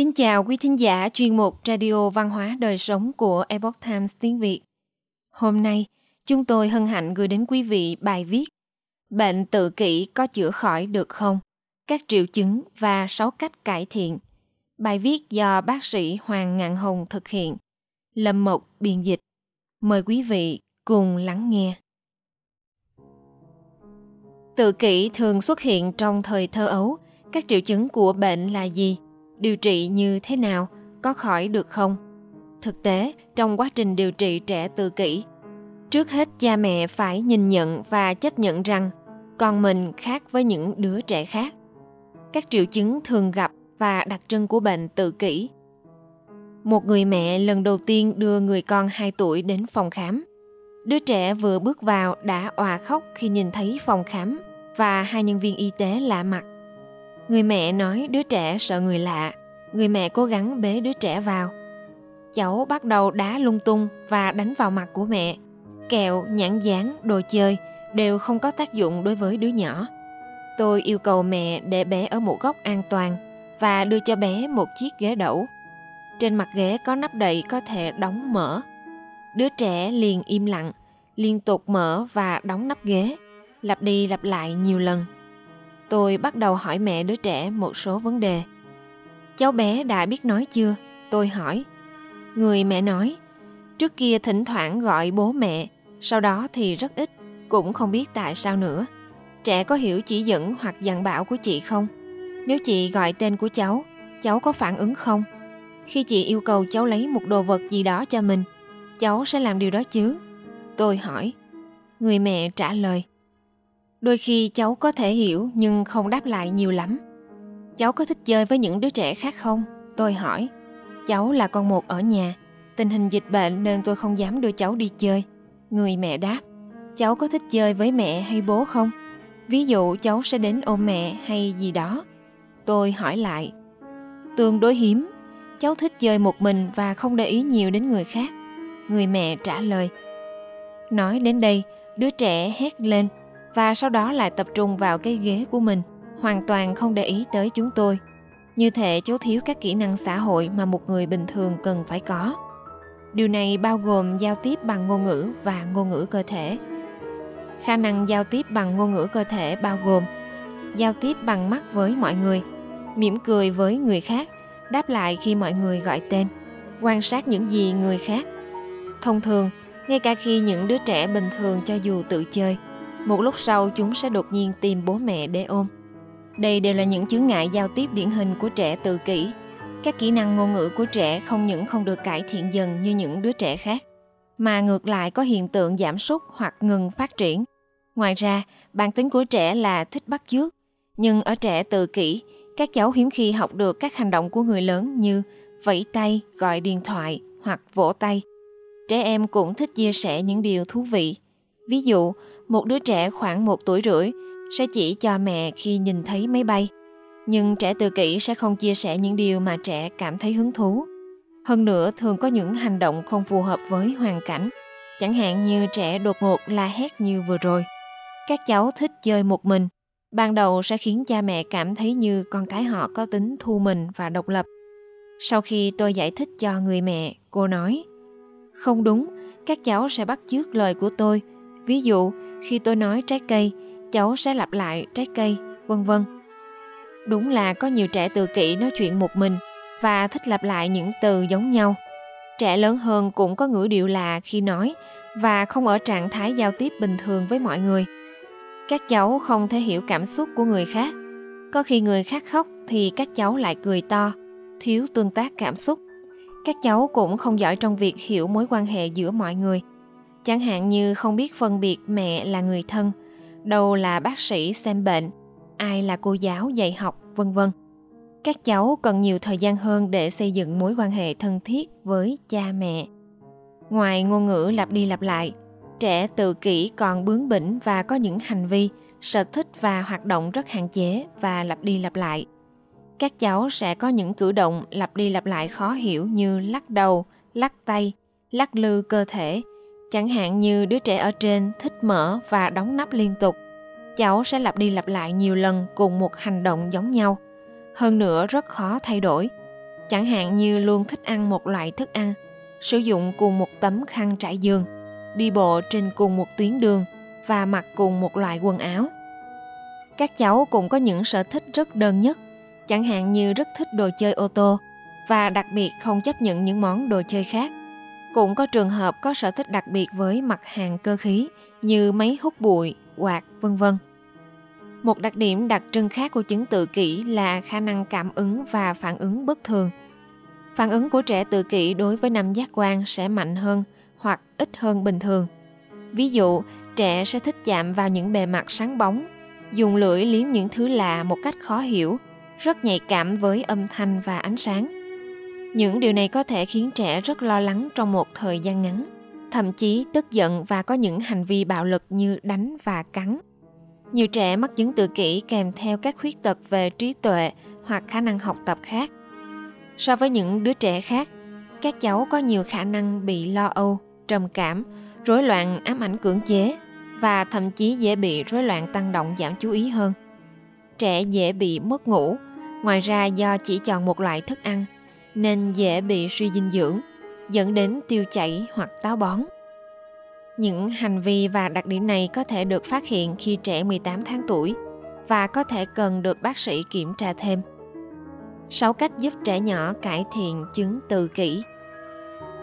Kính chào quý thính giả chuyên mục Radio Văn hóa Đời Sống của Epoch Times tiếng Việt. Hôm nay, chúng tôi hân hạnh gửi đến quý vị bài viết Bệnh tự kỷ có chữa khỏi được không? Các triệu chứng và 6 cách cải thiện. Bài viết do bác sĩ Hoàng Ngạn Hồng thực hiện. Lâm Mộc biên dịch. Mời quý vị cùng lắng nghe. Tự kỷ thường xuất hiện trong thời thơ ấu. Các triệu chứng của bệnh là gì? Điều trị như thế nào? Có khỏi được không? Thực tế, trong quá trình điều trị trẻ tự kỷ, trước hết cha mẹ phải nhìn nhận và chấp nhận rằng con mình khác với những đứa trẻ khác. Các triệu chứng thường gặp và đặc trưng của bệnh tự kỷ. Một người mẹ lần đầu tiên đưa người con 2 tuổi đến phòng khám. Đứa trẻ vừa bước vào đã òa khóc khi nhìn thấy phòng khám và hai nhân viên y tế lạ mặt. Người mẹ nói đứa trẻ sợ người lạ, người mẹ cố gắng bế đứa trẻ vào. Cháu bắt đầu đá lung tung và đánh vào mặt của mẹ. Kẹo, nhãn dán, đồ chơi đều không có tác dụng đối với đứa nhỏ. Tôi yêu cầu mẹ để bé ở một góc an toàn và đưa cho bé một chiếc ghế đẩu. Trên mặt ghế có nắp đậy có thể đóng mở. Đứa trẻ liền im lặng, liên tục mở và đóng nắp ghế, lặp đi lặp lại nhiều lần. Tôi bắt đầu hỏi mẹ đứa trẻ một số vấn đề. Cháu bé đã biết nói chưa? Tôi hỏi. Người mẹ nói, trước kia thỉnh thoảng gọi bố mẹ, sau đó thì rất ít, cũng không biết tại sao nữa. Trẻ có hiểu chỉ dẫn hoặc dặn bảo của chị không? Nếu chị gọi tên của cháu, cháu có phản ứng không? Khi chị yêu cầu cháu lấy một đồ vật gì đó cho mình, cháu sẽ làm điều đó chứ? Tôi hỏi. Người mẹ trả lời. Đôi khi cháu có thể hiểu nhưng không đáp lại nhiều lắm. Cháu có thích chơi với những đứa trẻ khác không? Tôi hỏi. Cháu là con một ở nhà. Tình hình dịch bệnh nên tôi không dám đưa cháu đi chơi. Người mẹ đáp. Cháu có thích chơi với mẹ hay bố không? Ví dụ cháu sẽ đến ôm mẹ hay gì đó. Tôi hỏi lại. Tương đối hiếm. Cháu thích chơi một mình và không để ý nhiều đến người khác. Người mẹ trả lời. Nói đến đây, đứa trẻ hét lên và sau đó lại tập trung vào cái ghế của mình, hoàn toàn không để ý tới chúng tôi. Như thể cháu thiếu các kỹ năng xã hội mà một người bình thường cần phải có. Điều này bao gồm giao tiếp bằng ngôn ngữ và ngôn ngữ cơ thể. Khả năng giao tiếp bằng ngôn ngữ cơ thể bao gồm giao tiếp bằng mắt với mọi người, mỉm cười với người khác, đáp lại khi mọi người gọi tên, quan sát những gì người khác. Thông thường, ngay cả khi những đứa trẻ bình thường cho dù tự chơi, một lúc sau chúng sẽ đột nhiên tìm bố mẹ để ôm. Đây đều là những chướng ngại giao tiếp điển hình của trẻ tự kỷ. Các kỹ năng ngôn ngữ của trẻ không những không được cải thiện dần như những đứa trẻ khác, mà ngược lại có hiện tượng giảm sút hoặc ngừng phát triển. Ngoài ra, bản tính của trẻ là thích bắt chước, nhưng ở trẻ tự kỷ, các cháu hiếm khi học được các hành động của người lớn như vẫy tay, gọi điện thoại hoặc vỗ tay. Trẻ em cũng thích chia sẻ những điều thú vị. Ví dụ, một đứa trẻ khoảng một tuổi rưỡi sẽ chỉ cho mẹ khi nhìn thấy máy bay. Nhưng trẻ tự kỷ sẽ không chia sẻ những điều mà trẻ cảm thấy hứng thú. Hơn nữa thường có những hành động không phù hợp với hoàn cảnh, chẳng hạn như trẻ đột ngột la hét như vừa rồi. Các cháu thích chơi một mình, ban đầu sẽ khiến cha mẹ cảm thấy như con cái họ có tính thu mình và độc lập. Sau khi tôi giải thích cho người mẹ, cô nói, không đúng, các cháu sẽ bắt chước lời của tôi. Ví dụ, khi tôi nói trái cây, cháu sẽ lặp lại trái cây, vân vân. Đúng là có nhiều trẻ tự kỷ nói chuyện một mình và thích lặp lại những từ giống nhau. Trẻ lớn hơn cũng có ngữ điệu lạ khi nói và không ở trạng thái giao tiếp bình thường với mọi người. Các cháu không thể hiểu cảm xúc của người khác. Có khi người khác khóc thì các cháu lại cười to, thiếu tương tác cảm xúc. Các cháu cũng không giỏi trong việc hiểu mối quan hệ giữa mọi người chẳng hạn như không biết phân biệt mẹ là người thân, đâu là bác sĩ xem bệnh, ai là cô giáo dạy học, vân vân. Các cháu cần nhiều thời gian hơn để xây dựng mối quan hệ thân thiết với cha mẹ. Ngoài ngôn ngữ lặp đi lặp lại, trẻ tự kỷ còn bướng bỉnh và có những hành vi, sở thích và hoạt động rất hạn chế và lặp đi lặp lại. Các cháu sẽ có những cử động lặp đi lặp lại khó hiểu như lắc đầu, lắc tay, lắc lư cơ thể Chẳng hạn như đứa trẻ ở trên thích mở và đóng nắp liên tục. Cháu sẽ lặp đi lặp lại nhiều lần cùng một hành động giống nhau. Hơn nữa rất khó thay đổi. Chẳng hạn như luôn thích ăn một loại thức ăn, sử dụng cùng một tấm khăn trải giường, đi bộ trên cùng một tuyến đường và mặc cùng một loại quần áo. Các cháu cũng có những sở thích rất đơn nhất, chẳng hạn như rất thích đồ chơi ô tô và đặc biệt không chấp nhận những món đồ chơi khác. Cũng có trường hợp có sở thích đặc biệt với mặt hàng cơ khí như máy hút bụi, quạt, vân vân. Một đặc điểm đặc trưng khác của chứng tự kỷ là khả năng cảm ứng và phản ứng bất thường. Phản ứng của trẻ tự kỷ đối với năm giác quan sẽ mạnh hơn hoặc ít hơn bình thường. Ví dụ, trẻ sẽ thích chạm vào những bề mặt sáng bóng, dùng lưỡi liếm những thứ lạ một cách khó hiểu, rất nhạy cảm với âm thanh và ánh sáng. Những điều này có thể khiến trẻ rất lo lắng trong một thời gian ngắn, thậm chí tức giận và có những hành vi bạo lực như đánh và cắn. Nhiều trẻ mắc chứng tự kỷ kèm theo các khuyết tật về trí tuệ hoặc khả năng học tập khác. So với những đứa trẻ khác, các cháu có nhiều khả năng bị lo âu, trầm cảm, rối loạn ám ảnh cưỡng chế và thậm chí dễ bị rối loạn tăng động giảm chú ý hơn. Trẻ dễ bị mất ngủ, ngoài ra do chỉ chọn một loại thức ăn nên dễ bị suy dinh dưỡng, dẫn đến tiêu chảy hoặc táo bón. Những hành vi và đặc điểm này có thể được phát hiện khi trẻ 18 tháng tuổi và có thể cần được bác sĩ kiểm tra thêm. 6 cách giúp trẻ nhỏ cải thiện chứng tự kỷ.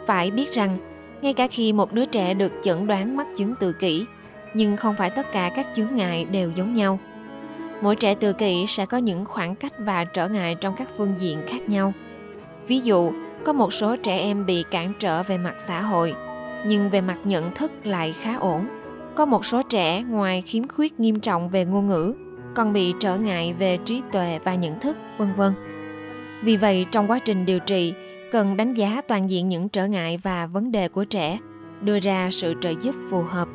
Phải biết rằng, ngay cả khi một đứa trẻ được chẩn đoán mắc chứng tự kỷ, nhưng không phải tất cả các chướng ngại đều giống nhau. Mỗi trẻ tự kỷ sẽ có những khoảng cách và trở ngại trong các phương diện khác nhau. Ví dụ, có một số trẻ em bị cản trở về mặt xã hội nhưng về mặt nhận thức lại khá ổn. Có một số trẻ ngoài khiếm khuyết nghiêm trọng về ngôn ngữ, còn bị trở ngại về trí tuệ và nhận thức, vân vân. Vì vậy, trong quá trình điều trị, cần đánh giá toàn diện những trở ngại và vấn đề của trẻ, đưa ra sự trợ giúp phù hợp.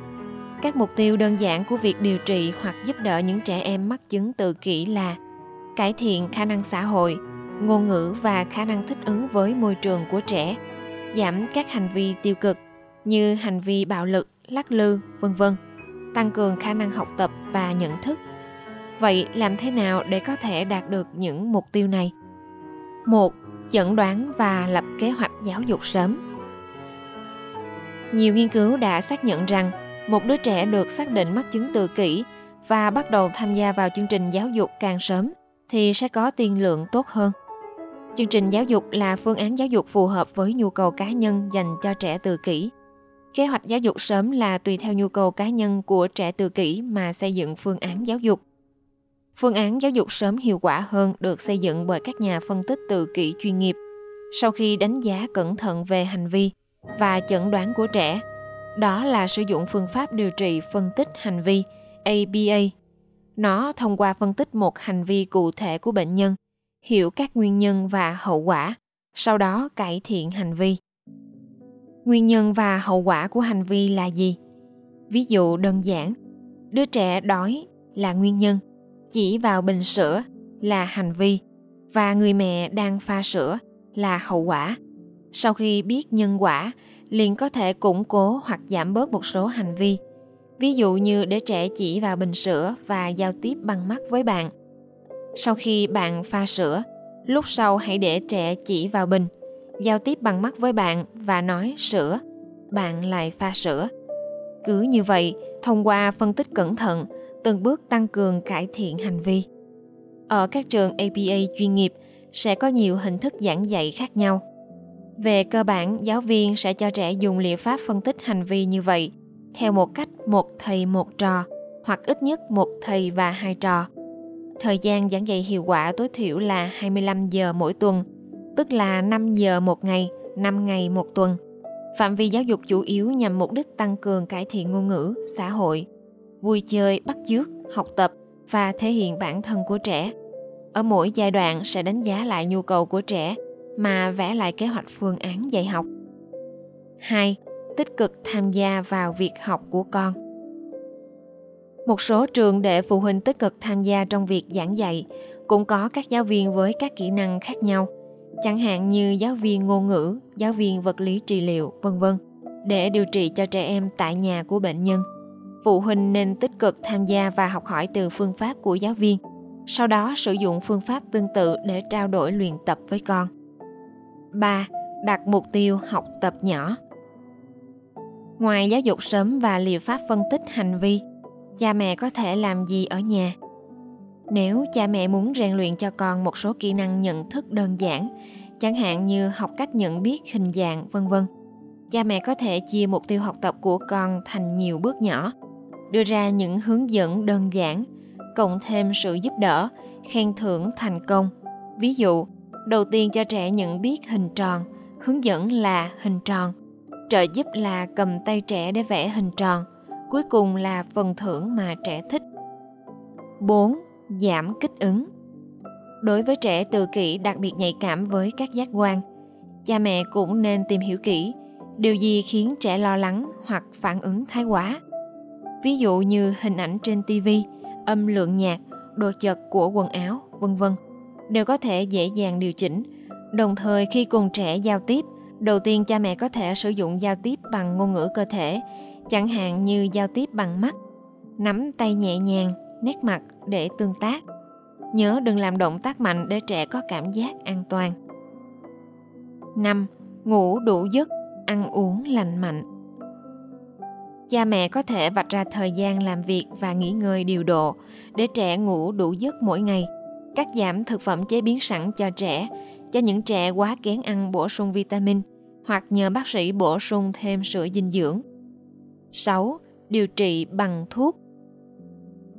Các mục tiêu đơn giản của việc điều trị hoặc giúp đỡ những trẻ em mắc chứng tự kỷ là cải thiện khả năng xã hội, ngôn ngữ và khả năng thích ứng với môi trường của trẻ, giảm các hành vi tiêu cực, như hành vi bạo lực, lắc lư, vân vân, tăng cường khả năng học tập và nhận thức. Vậy làm thế nào để có thể đạt được những mục tiêu này? Một, chẩn đoán và lập kế hoạch giáo dục sớm. Nhiều nghiên cứu đã xác nhận rằng một đứa trẻ được xác định mắc chứng tự kỷ và bắt đầu tham gia vào chương trình giáo dục càng sớm thì sẽ có tiên lượng tốt hơn. Chương trình giáo dục là phương án giáo dục phù hợp với nhu cầu cá nhân dành cho trẻ tự kỷ Kế hoạch giáo dục sớm là tùy theo nhu cầu cá nhân của trẻ tự kỷ mà xây dựng phương án giáo dục. Phương án giáo dục sớm hiệu quả hơn được xây dựng bởi các nhà phân tích tự kỷ chuyên nghiệp. Sau khi đánh giá cẩn thận về hành vi và chẩn đoán của trẻ, đó là sử dụng phương pháp điều trị phân tích hành vi ABA. Nó thông qua phân tích một hành vi cụ thể của bệnh nhân, hiểu các nguyên nhân và hậu quả, sau đó cải thiện hành vi. Nguyên nhân và hậu quả của hành vi là gì? Ví dụ đơn giản đứa trẻ đói là nguyên nhân chỉ vào bình sữa là hành vi và người mẹ đang pha sữa là hậu quả. Sau khi biết nhân quả liền có thể củng cố hoặc giảm bớt một số hành vi. Ví dụ như để trẻ chỉ vào bình sữa và giao tiếp bằng mắt với bạn sau khi bạn pha sữa lúc sau hãy để trẻ chỉ vào bình giao tiếp bằng mắt với bạn và nói sữa, bạn lại pha sữa. Cứ như vậy, thông qua phân tích cẩn thận, từng bước tăng cường cải thiện hành vi. Ở các trường APA chuyên nghiệp sẽ có nhiều hình thức giảng dạy khác nhau. Về cơ bản, giáo viên sẽ cho trẻ dùng liệu pháp phân tích hành vi như vậy, theo một cách một thầy một trò, hoặc ít nhất một thầy và hai trò. Thời gian giảng dạy hiệu quả tối thiểu là 25 giờ mỗi tuần tức là 5 giờ một ngày, 5 ngày một tuần. Phạm vi giáo dục chủ yếu nhằm mục đích tăng cường cải thiện ngôn ngữ, xã hội, vui chơi, bắt chước, học tập và thể hiện bản thân của trẻ. Ở mỗi giai đoạn sẽ đánh giá lại nhu cầu của trẻ mà vẽ lại kế hoạch phương án dạy học. 2. Tích cực tham gia vào việc học của con. Một số trường để phụ huynh tích cực tham gia trong việc giảng dạy, cũng có các giáo viên với các kỹ năng khác nhau – chẳng hạn như giáo viên ngôn ngữ, giáo viên vật lý trị liệu, vân vân, để điều trị cho trẻ em tại nhà của bệnh nhân. Phụ huynh nên tích cực tham gia và học hỏi từ phương pháp của giáo viên, sau đó sử dụng phương pháp tương tự để trao đổi luyện tập với con. 3. Đặt mục tiêu học tập nhỏ. Ngoài giáo dục sớm và liệu pháp phân tích hành vi, cha mẹ có thể làm gì ở nhà? Nếu cha mẹ muốn rèn luyện cho con một số kỹ năng nhận thức đơn giản, chẳng hạn như học cách nhận biết hình dạng, vân vân, cha mẹ có thể chia mục tiêu học tập của con thành nhiều bước nhỏ, đưa ra những hướng dẫn đơn giản, cộng thêm sự giúp đỡ, khen thưởng thành công. Ví dụ, đầu tiên cho trẻ nhận biết hình tròn, hướng dẫn là hình tròn, trợ giúp là cầm tay trẻ để vẽ hình tròn, cuối cùng là phần thưởng mà trẻ thích. 4. Giảm kích ứng Đối với trẻ tự kỷ đặc biệt nhạy cảm với các giác quan, cha mẹ cũng nên tìm hiểu kỹ điều gì khiến trẻ lo lắng hoặc phản ứng thái quá. Ví dụ như hình ảnh trên TV, âm lượng nhạc, đồ chật của quần áo, vân vân đều có thể dễ dàng điều chỉnh. Đồng thời khi cùng trẻ giao tiếp, đầu tiên cha mẹ có thể sử dụng giao tiếp bằng ngôn ngữ cơ thể, chẳng hạn như giao tiếp bằng mắt, nắm tay nhẹ nhàng, nét mặt để tương tác. Nhớ đừng làm động tác mạnh để trẻ có cảm giác an toàn. 5. Ngủ đủ giấc, ăn uống lành mạnh. Cha mẹ có thể vạch ra thời gian làm việc và nghỉ ngơi điều độ để trẻ ngủ đủ giấc mỗi ngày. Cắt giảm thực phẩm chế biến sẵn cho trẻ, cho những trẻ quá kén ăn bổ sung vitamin hoặc nhờ bác sĩ bổ sung thêm sữa dinh dưỡng. 6. Điều trị bằng thuốc.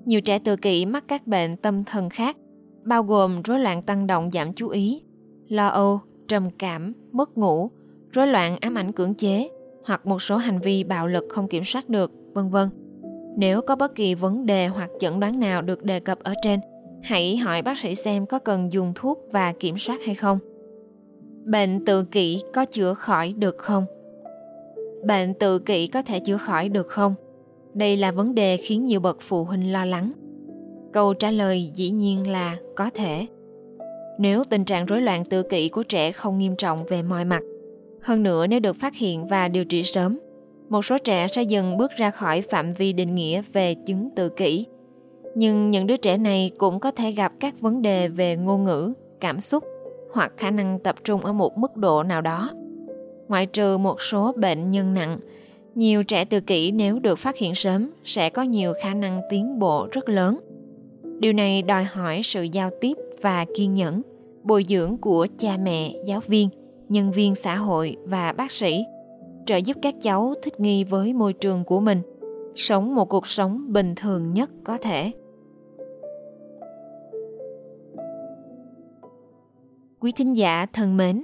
Nhiều trẻ tự kỷ mắc các bệnh tâm thần khác, bao gồm rối loạn tăng động giảm chú ý, lo âu, trầm cảm, mất ngủ, rối loạn ám ảnh cưỡng chế hoặc một số hành vi bạo lực không kiểm soát được, vân vân. Nếu có bất kỳ vấn đề hoặc chẩn đoán nào được đề cập ở trên, hãy hỏi bác sĩ xem có cần dùng thuốc và kiểm soát hay không. Bệnh tự kỷ có chữa khỏi được không? Bệnh tự kỷ có thể chữa khỏi được không? Đây là vấn đề khiến nhiều bậc phụ huynh lo lắng. Câu trả lời dĩ nhiên là có thể. Nếu tình trạng rối loạn tự kỷ của trẻ không nghiêm trọng về mọi mặt, hơn nữa nếu được phát hiện và điều trị sớm, một số trẻ sẽ dần bước ra khỏi phạm vi định nghĩa về chứng tự kỷ. Nhưng những đứa trẻ này cũng có thể gặp các vấn đề về ngôn ngữ, cảm xúc hoặc khả năng tập trung ở một mức độ nào đó. Ngoại trừ một số bệnh nhân nặng, nhiều trẻ tự kỷ nếu được phát hiện sớm sẽ có nhiều khả năng tiến bộ rất lớn. Điều này đòi hỏi sự giao tiếp và kiên nhẫn, bồi dưỡng của cha mẹ, giáo viên, nhân viên xã hội và bác sĩ, trợ giúp các cháu thích nghi với môi trường của mình, sống một cuộc sống bình thường nhất có thể. Quý thính giả thân mến,